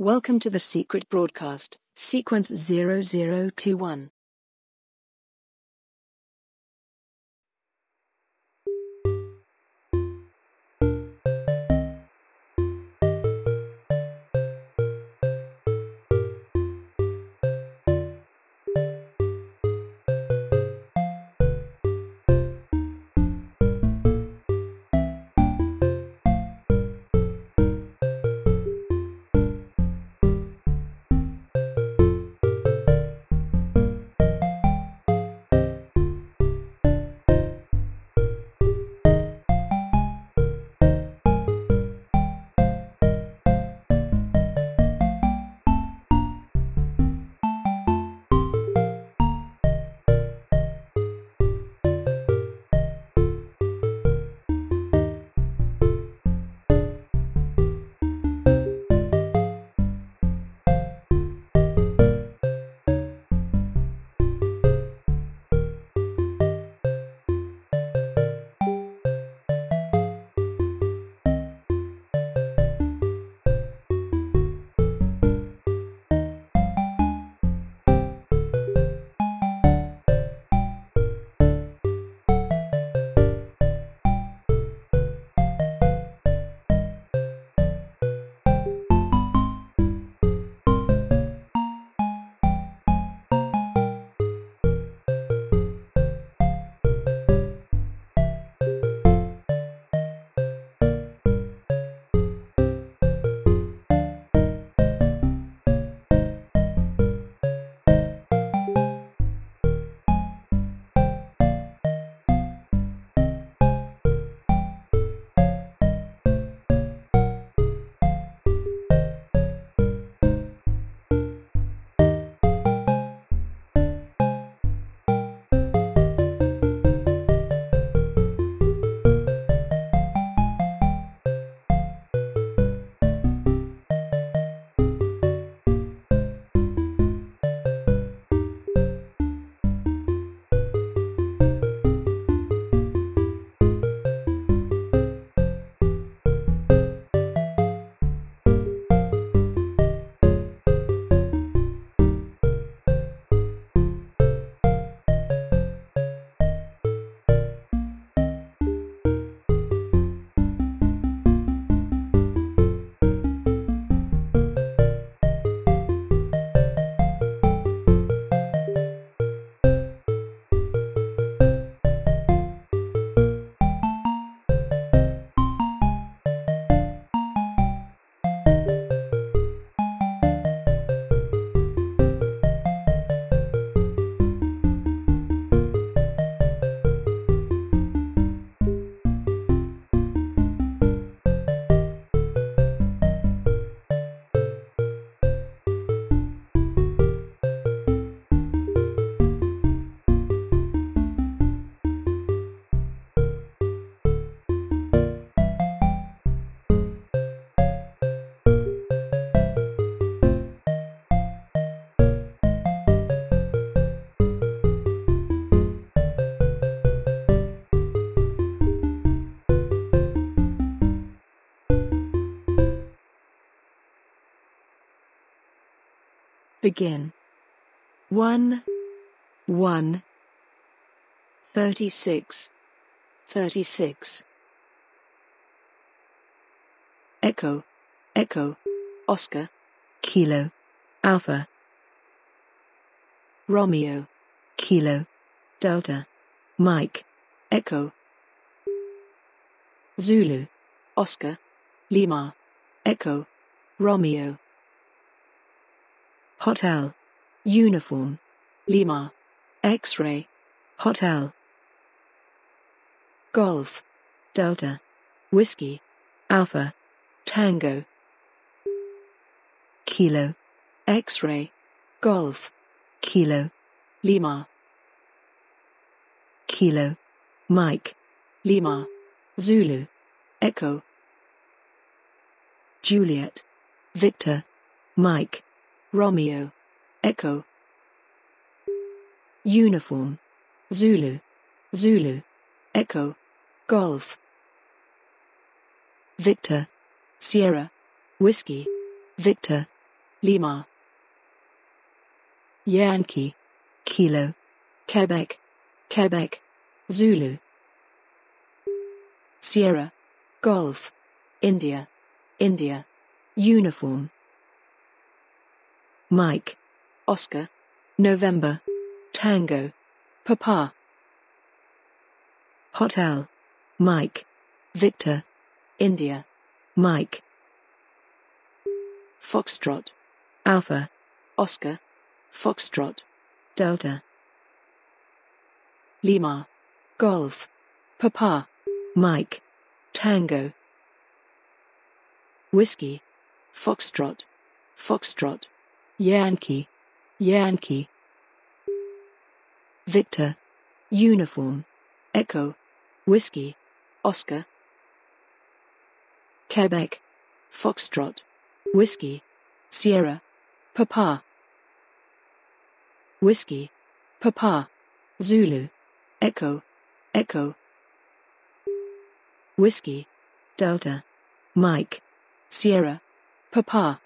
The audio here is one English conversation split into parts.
Welcome to the secret broadcast, sequence 0021. Begin. 1 1 36 36 Echo. Echo. Oscar. Kilo. Alpha. Romeo. Kilo. Delta. Mike. Echo. Zulu. Oscar. Lima Echo. Romeo Hotel. Uniform. Lima. X-ray. Hotel. Golf. Delta. Whiskey. Alpha. Tango. Kilo. X-ray. Golf. Kilo. Lima. Kilo. Mike. Lima. Zulu. Echo. Juliet. Victor. Mike. Romeo. Echo. Uniform. Zulu. Zulu. Echo. Golf. Victor. Sierra. Whiskey. Victor. Lima. Yankee. Kilo. Quebec. Quebec. Zulu. Sierra. Golf. India. India. Uniform. Mike. Oscar. November. Tango. Papa. Hotel. Mike. Victor. India. Mike. Foxtrot. Alpha. Oscar. Foxtrot. Delta. Lima. Golf. Papa. Mike. Tango. Whiskey. Foxtrot. Foxtrot. Yankee. Yankee. Victor. Uniform. Echo. Whiskey. Oscar. Quebec. Foxtrot. Whiskey. Sierra. Papa. Whiskey. Papa. Zulu. Echo. Echo. Whiskey. Delta. Mike. Sierra. Papa.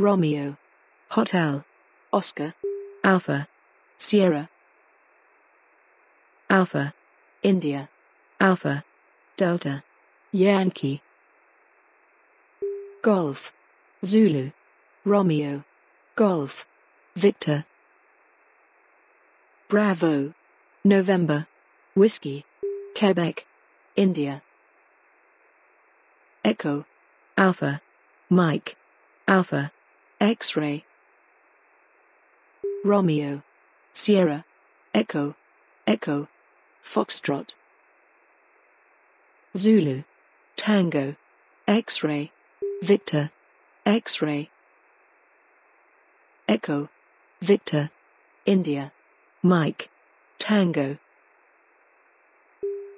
Romeo. Hotel. Oscar. Alpha. Sierra. Alpha. India. Alpha. Delta. Yankee. Golf. Zulu. Romeo. Golf. Victor. Bravo. November. Whiskey. Quebec. India. Echo. Alpha. Mike. Alpha. X-ray. Romeo. Sierra. Echo. Echo. Foxtrot. Zulu. Tango. X-ray. Victor. X-ray. Echo. Victor. India. Mike. Tango.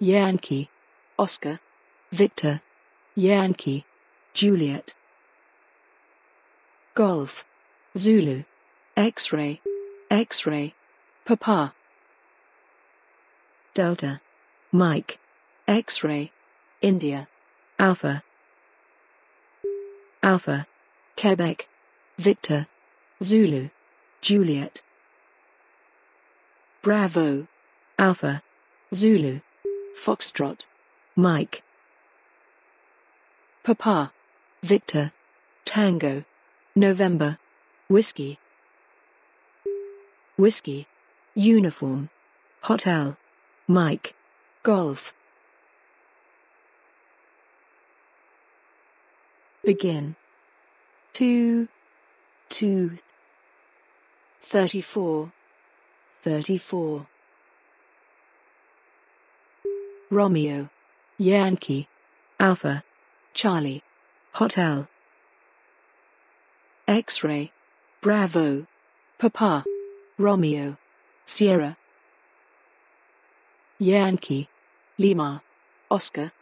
Yankee. Oscar. Victor. Yankee. Juliet. Golf. Zulu. X-ray. X-ray. Papa. Delta. Mike. X-ray. India. Alpha. Alpha. Quebec. Victor. Zulu. Juliet. Bravo. Alpha. Zulu. Foxtrot. Mike. Papa. Victor. Tango. November. Whiskey. Whiskey. Uniform. Hotel. Mike. Golf. Begin. Two. Two. Thirty-four. Thirty-four. Romeo. Yankee. Alpha. Charlie. Hotel. X-ray. Bravo. Papa. Romeo. Sierra. Yankee. Lima. Oscar.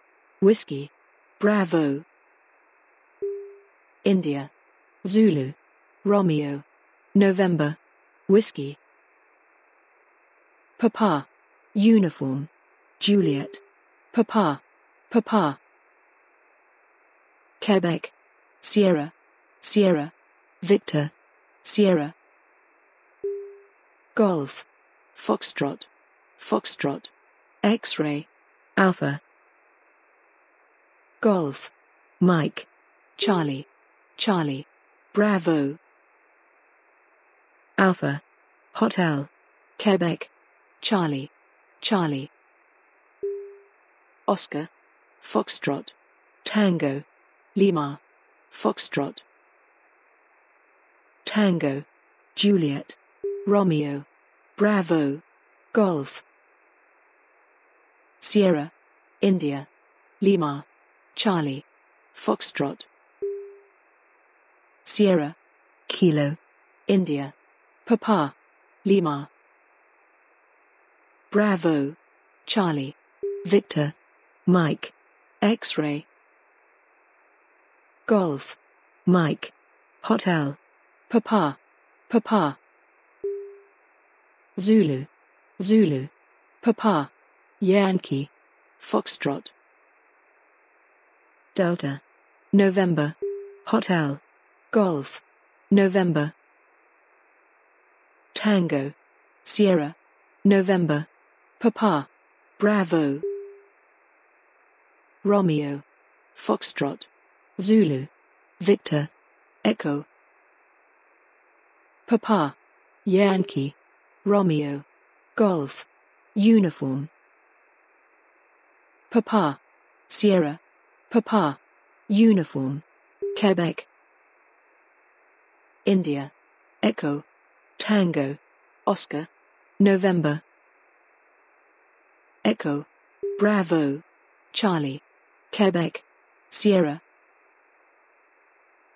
Whiskey. Bravo. India. Zulu. Romeo. November. Whiskey. Papa. Uniform. Juliet. Papa. Papa. Quebec. Sierra. Sierra. Victor. Sierra. Golf. Foxtrot. Foxtrot. X-ray. Alpha. Golf. Mike. Charlie. Charlie. Bravo. Alpha. Hotel. Quebec. Charlie. Charlie. Oscar. Foxtrot. Tango. Lima. Foxtrot. Tango. Juliet. Romeo. Bravo. Golf. Sierra. India. Lima. Charlie. Foxtrot. Sierra. Kilo. India. Papa. Lima. Bravo. Charlie. Victor. Mike. X-ray. Golf. Mike. Hotel. Papa. Papa. Zulu. Zulu. Papa. Yankee. Foxtrot. Delta. November. Hotel. Golf. November. Tango. Sierra. November. Papa. Bravo. Romeo. Foxtrot. Zulu. Victor. Echo. Papa. Yankee. Romeo. Golf. Uniform. Papa. Sierra. Papa. Uniform. Quebec. India. Echo. Tango. Oscar. November. Echo. Bravo. Charlie. Quebec. Sierra.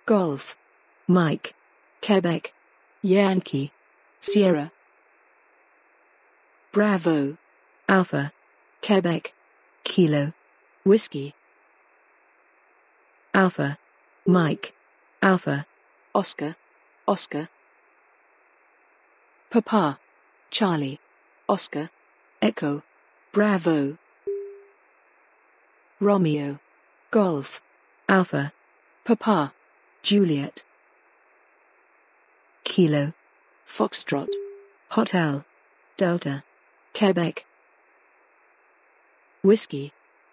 Golf. Mike. Quebec. Yankee. Sierra. Bravo. Alpha. Quebec. Kilo. Whiskey. Alpha. Mike. Alpha. Oscar. Oscar. Papa. Charlie. Oscar. Echo. Bravo. Romeo. Golf. Alpha. Papa. Juliet. Kilo. Foxtrot. Hotel. Delta. Quebec. Whiskey.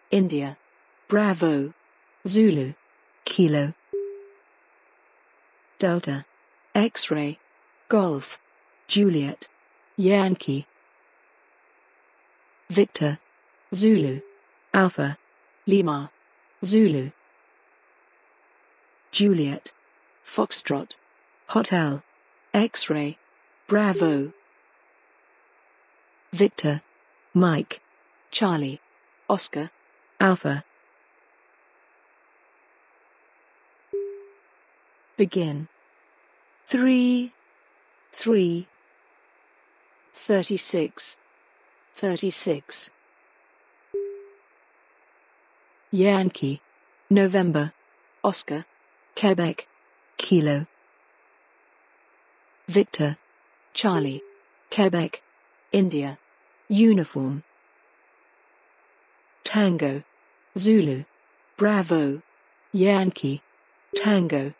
India. Bravo. Zulu. Kilo. Delta. X-ray. Golf. Juliet. Yankee. Victor. Zulu. Alpha. Lima. Zulu. Juliet. Foxtrot. Hotel. X-ray. Bravo. Victor. Mike. Charlie. Oscar. Alpha. Begin. Three. Three. Thirty-six. Thirty-six. Yankee. November. Oscar. Quebec. Kilo. Victor. Charlie. Quebec. India. Uniform. Tango. Zulu. Bravo. Yankee. Tango.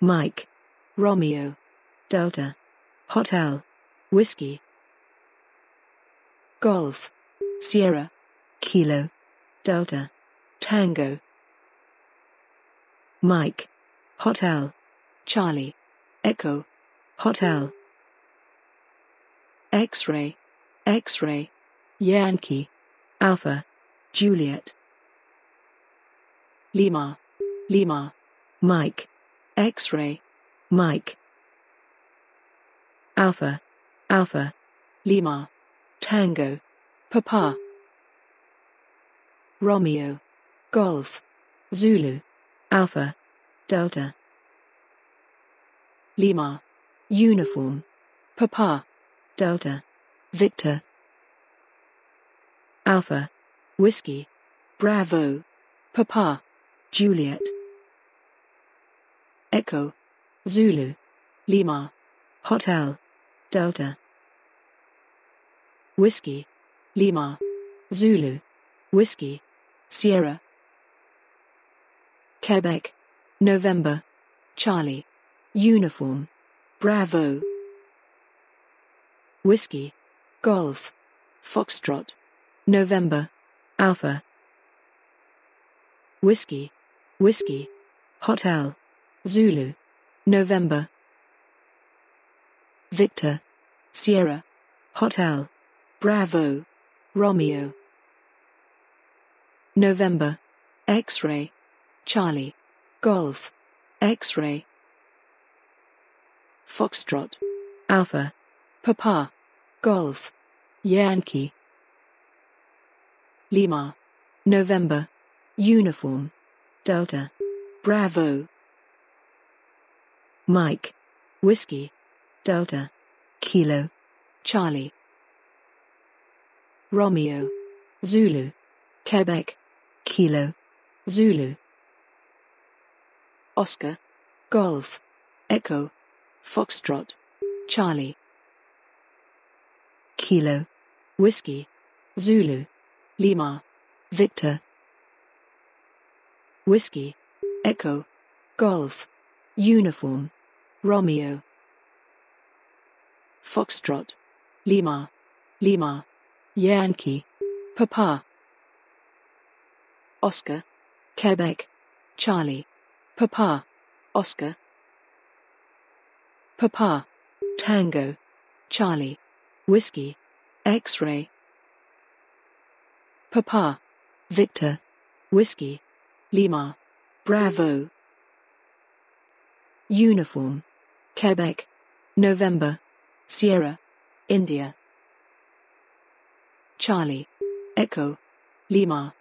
Mike. Romeo. Delta. Hotel. Whiskey. Golf. Sierra. Kilo. Delta. Tango. Mike. Hotel. Charlie. Echo. Hotel. X-ray. X-ray. Yankee. Alpha. Juliet. Lima. Lima. Mike. X-ray. Mike. Alpha. Alpha. Lima. Tango. Papa. Romeo. Golf. Zulu. Alpha. Delta. Lima. Uniform. Papa. Delta. Victor. Alpha. Whiskey. Bravo. Papa. Juliet. Echo. Zulu. Lima. Hotel. Delta. Whiskey. Lima. Zulu. Whiskey. Sierra. Quebec. November. Charlie. Uniform. Bravo. Whiskey. Golf. Foxtrot. November. Alpha. Whiskey. Whiskey. Hotel. Zulu. November. Victor. Sierra. Hotel. Bravo. Romeo. November. X-ray. Charlie. Golf. X-ray. Foxtrot. Alpha. Papa. Golf. Yankee. Lima. November. Uniform. Delta. Bravo. Mike. Whiskey. Delta. Kilo. Charlie. Romeo. Zulu. Quebec. Kilo. Zulu. Oscar. Golf. Echo. Foxtrot. Charlie. Kilo. Whiskey. Zulu. Lima. Victor. Whiskey. Echo. Golf. Uniform. Romeo. Foxtrot. Lima. Lima. Yankee. Papa. Oscar. Quebec. Charlie. Papa. Oscar. Papa. Tango. Charlie. Whiskey. X-ray. Papa. Victor. Whiskey. Lima. Bravo. Uniform. Quebec. November. Sierra. India. Charlie. Echo. Lima.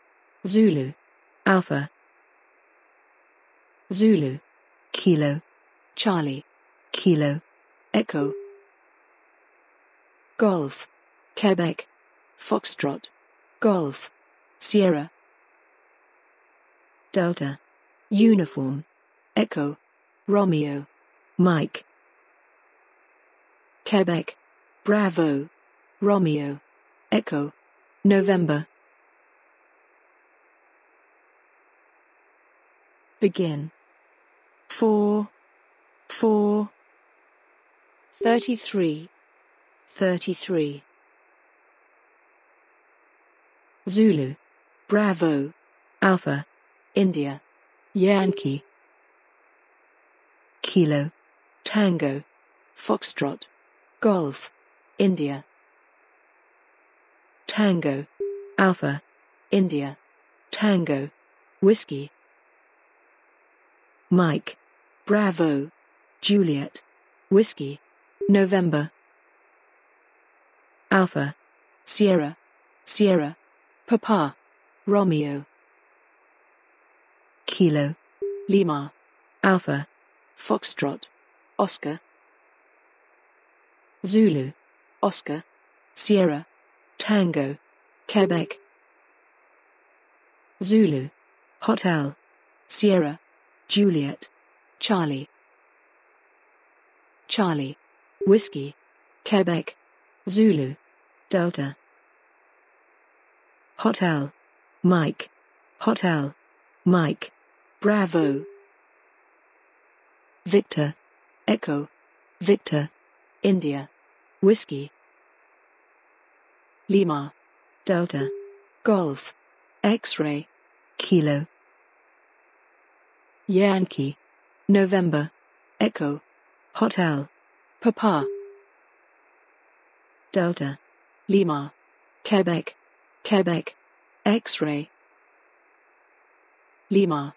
Zulu. Alpha. Zulu. Kilo. Charlie. Kilo. Echo. Golf. Quebec. Foxtrot. Golf. Sierra. Delta. Uniform. Echo. Romeo. Mike. Quebec. Bravo. Romeo. Echo. November. Begin. Four. Four. Thirty-three. Thirty-three. Zulu. Bravo. Alpha. India. Yankee. Kilo. Tango. Foxtrot. Golf. India. Tango. Alpha. India. Tango. Whiskey. Mike. Bravo. Juliet. Whiskey. November. Alpha. Sierra. Sierra. Papa. Romeo. Kilo. Lima. Alpha. Foxtrot. Oscar. Zulu. Oscar. Sierra. Tango. Quebec. Zulu. Hotel. Sierra. Juliet. Charlie. Charlie. Whiskey. Quebec. Zulu. Delta. Hotel. Mike. Hotel. Mike. Bravo. Victor. Echo. Victor. India. Whiskey. Lima. Delta. Golf. X-ray. Kilo. Yankee. November. Echo. Hotel. Papa. Delta. Lima. Quebec. Quebec. X-ray. Lima.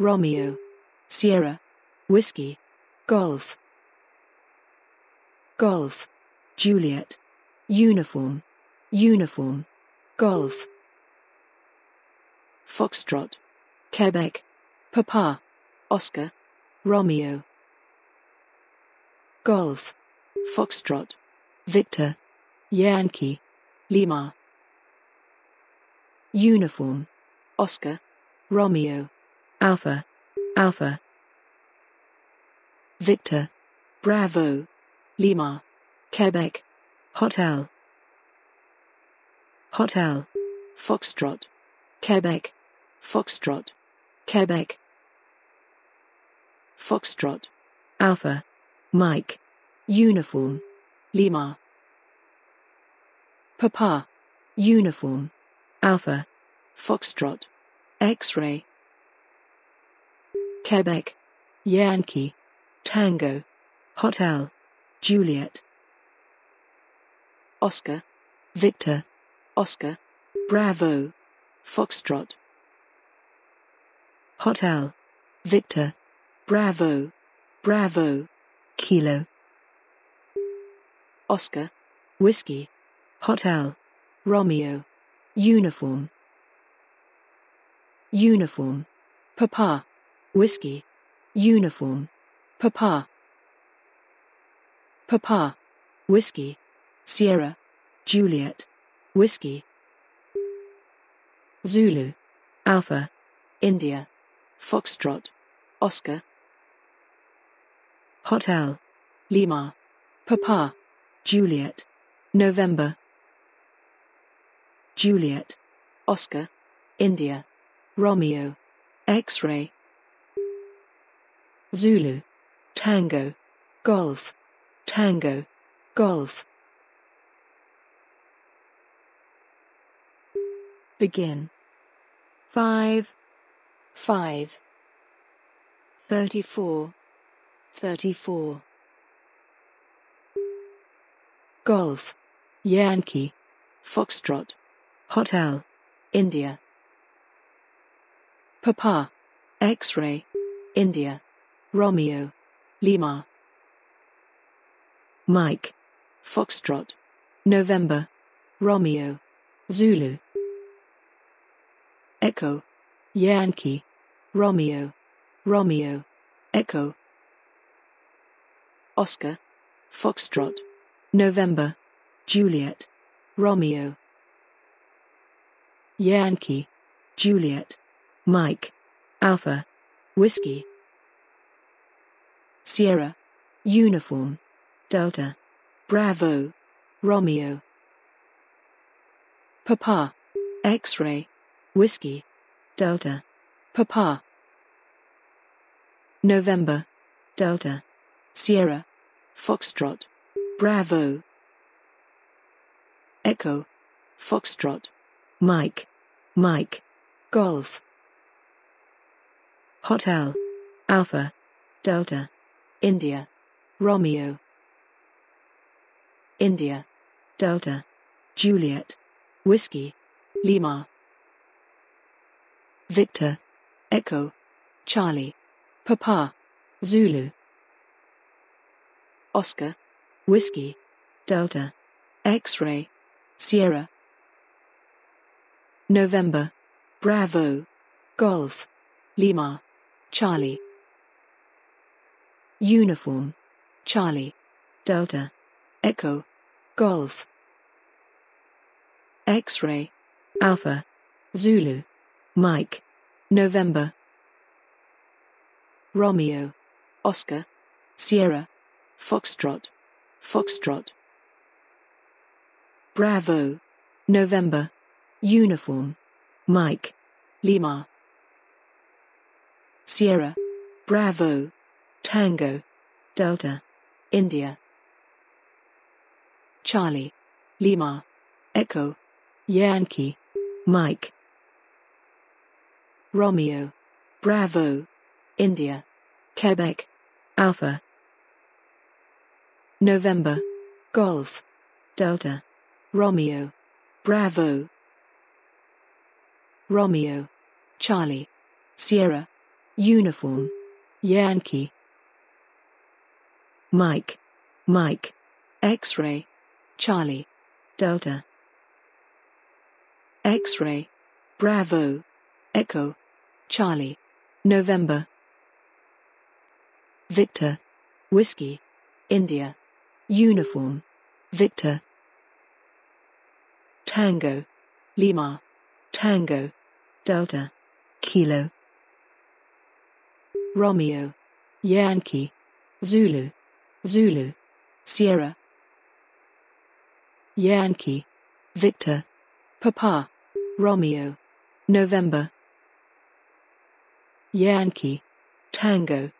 Romeo. Sierra. Whiskey. Golf. Golf. Juliet. Uniform. Uniform. Golf. Foxtrot. Quebec. Papa. Oscar. Romeo. Golf. Foxtrot. Victor. Yankee. Lima. Uniform. Oscar. Romeo. Alpha. Alpha. Victor. Bravo. Lima. Quebec. Hotel. Hotel. Foxtrot. Quebec. Foxtrot. Quebec. Foxtrot. Alpha. Mike. Uniform. Lima. Papa. Uniform. Alpha. Foxtrot. X-ray. Quebec. Yankee. Tango. Hotel. Juliet. Oscar. Victor. Oscar. Bravo. Foxtrot. Hotel. Victor. Bravo. Bravo. Kilo. Oscar. Whiskey. Hotel. Romeo. Uniform. Uniform. Papa. Whiskey. Uniform. Papa. Papa. Whiskey. Sierra. Juliet. Whiskey. Zulu. Alpha. India. Foxtrot. Oscar. Hotel. Lima. Papa. Juliet. November. Juliet. Oscar. India. Romeo. X-ray. Zulu. Tango. Golf. Tango. Golf. Begin. Five. Five. Thirty-four. Thirty-four. Golf. Yankee. Foxtrot. Hotel. India. Papa. X-ray. India. Romeo. Lima. Mike. Foxtrot. November. Romeo. Zulu. Echo. Yankee. Romeo. Romeo. Echo. Oscar. Foxtrot. November. Juliet. Romeo. Yankee. Juliet. Mike. Alpha. Whiskey. Sierra. Uniform. Delta. Bravo. Romeo. Papa. X-ray. Whiskey. Delta. Papa. November. Delta. Sierra. Foxtrot. Bravo. Echo. Foxtrot. Mike. Mike. Golf. Hotel. Alpha. Delta. India. Romeo. India. Delta. Juliet. Whiskey. Lima. Victor. Echo. Charlie. Papa. Zulu. Oscar. Whiskey. Delta. X-ray. Sierra. November. Bravo. Golf. Lima. Charlie. Uniform. Charlie. Delta. Echo. Golf. X-ray. Alpha. Zulu. Mike. November. Romeo. Oscar. Sierra. Foxtrot. Foxtrot. Bravo. November. Uniform. Mike. Lima. Sierra. Bravo. Tango. Delta. India. Charlie. Lima. Echo. Yankee. Mike. Romeo. Bravo. India. Quebec. Alpha. November. Golf. Delta. Romeo. Bravo. Romeo. Charlie. Sierra. Uniform. Yankee. Mike. Mike. X-ray. Charlie. Delta. X-ray. Bravo. Echo. Charlie. November. Victor. Whiskey. India. Uniform. Victor. Tango. Lima. Tango. Delta. Kilo. Romeo. Yankee. Zulu. Zulu. Sierra. Yankee. Victor. Papa. Romeo. November. Yankee. Tango.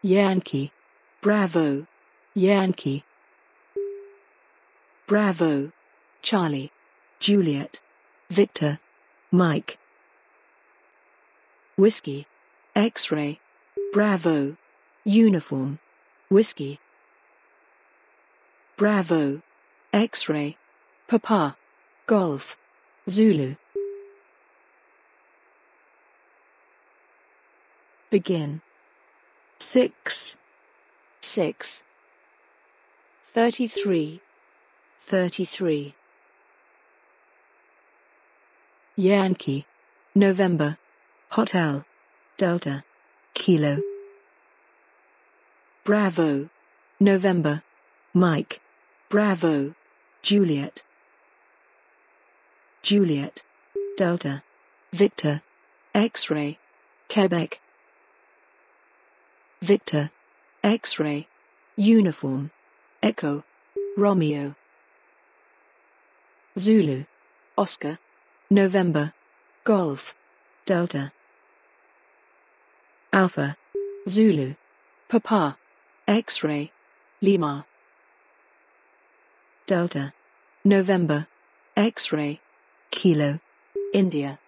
Yankee. Bravo. Yankee. Bravo. Charlie. Juliet. Victor. Mike. Whiskey. X-ray. Bravo. Uniform. Whiskey. Bravo. X-ray. Papa. Golf. Zulu. Begin. Six. Six. Thirty-three. Thirty-three. Yankee. November. Hotel. Delta. Kilo. Bravo. November. Mike. Bravo. Juliet. Juliet. Delta. Victor. X-ray. Quebec. Victor. X-ray. Uniform. Echo. Romeo. Zulu. Oscar. November. Golf. Delta. Alpha. Zulu. Papa. X-ray. Lima. Delta. November. X-ray. Kilo. India.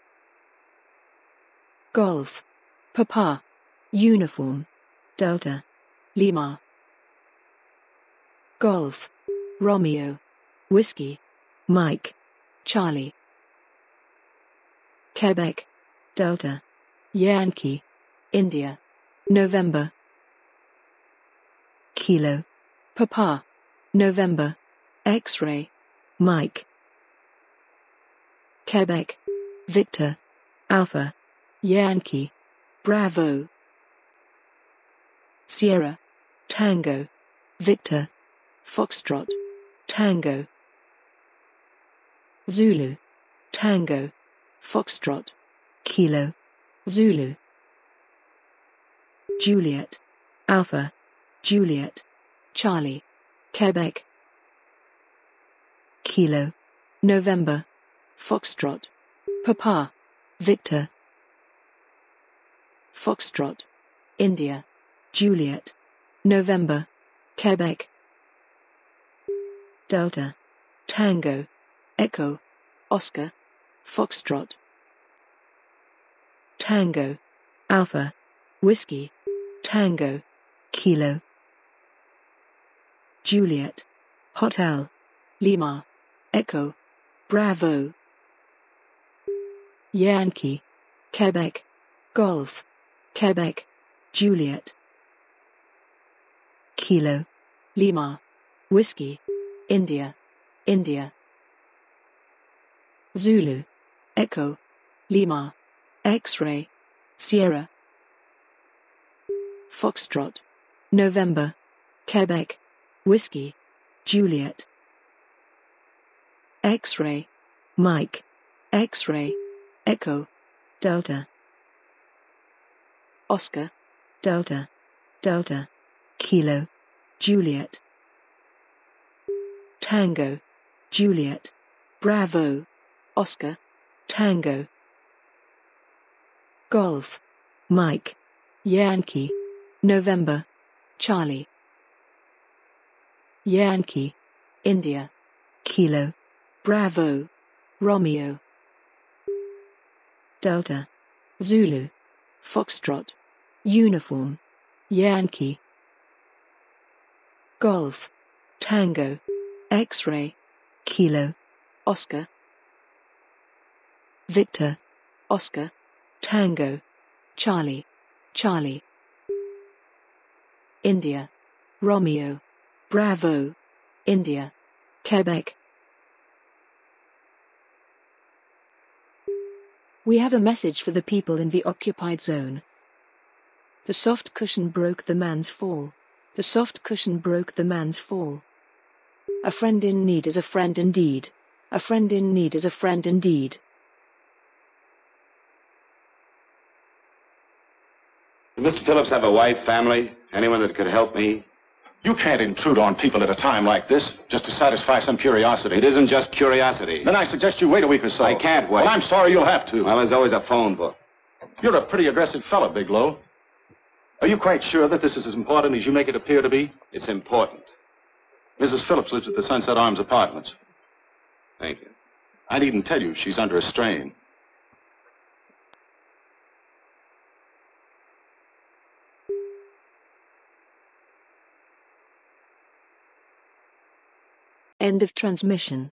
Golf. Papa. Uniform. Delta. Lima. Golf. Romeo. Whiskey. Mike. Charlie. Quebec. Delta. Yankee. India. November. Kilo. Papa. November. X-ray. Mike. Quebec. Victor. Alpha. Yankee. Bravo. Sierra. Tango. Victor. Foxtrot. Tango. Zulu. Tango. Foxtrot. Kilo. Zulu. Juliet. Alpha. Juliet. Charlie. Quebec. Kilo. November. Foxtrot. Papa. Victor. Foxtrot. India. Juliet. November. Quebec. Delta. Tango. Echo. Oscar. Foxtrot. Tango. Alpha. Whiskey. Tango. Kilo. Juliet. Hotel. Lima. Echo. Bravo. Yankee. Quebec. Golf. Quebec. Juliet. Kilo. Lima. Whiskey. India. India. Zulu. Echo. Lima. X-ray. Sierra. Foxtrot. November. Quebec. Whiskey. Juliet. X-ray. Mike. X-ray. Echo. Delta. Oscar. Delta. Delta. Kilo. Juliet. Tango. Juliet. Bravo. Oscar. Tango. Golf. Mike. Yankee. November. Charlie. Yankee. India. Kilo. Bravo. Romeo. Delta. Zulu. Foxtrot. Uniform. Yankee. Golf. Tango. X-ray. Kilo. Oscar. Victor. Oscar. Tango. Charlie. Charlie. India. Romeo. Bravo. India. Quebec. We have a message for the people in the occupied zone. The soft cushion broke the man's fall. The soft cushion broke the man's fall. A friend in need is a friend indeed. A friend in need is a friend indeed. Does Mr. Phillips have a wife, family, anyone that could help me? You can't intrude on people at a time like this just to satisfy some curiosity. It isn't just curiosity. Then I suggest you wait a week or so. I can't wait. Well, I'm sorry you'll have to. Well, there's always a phone book. You're a pretty aggressive fellow, Bigelow. Are you quite sure that this is as important as you make it appear to be? It's important. Mrs. Phillips lives at the Sunset Arms Apartments. Thank you. I needn't tell you she's under a strain. End of transmission.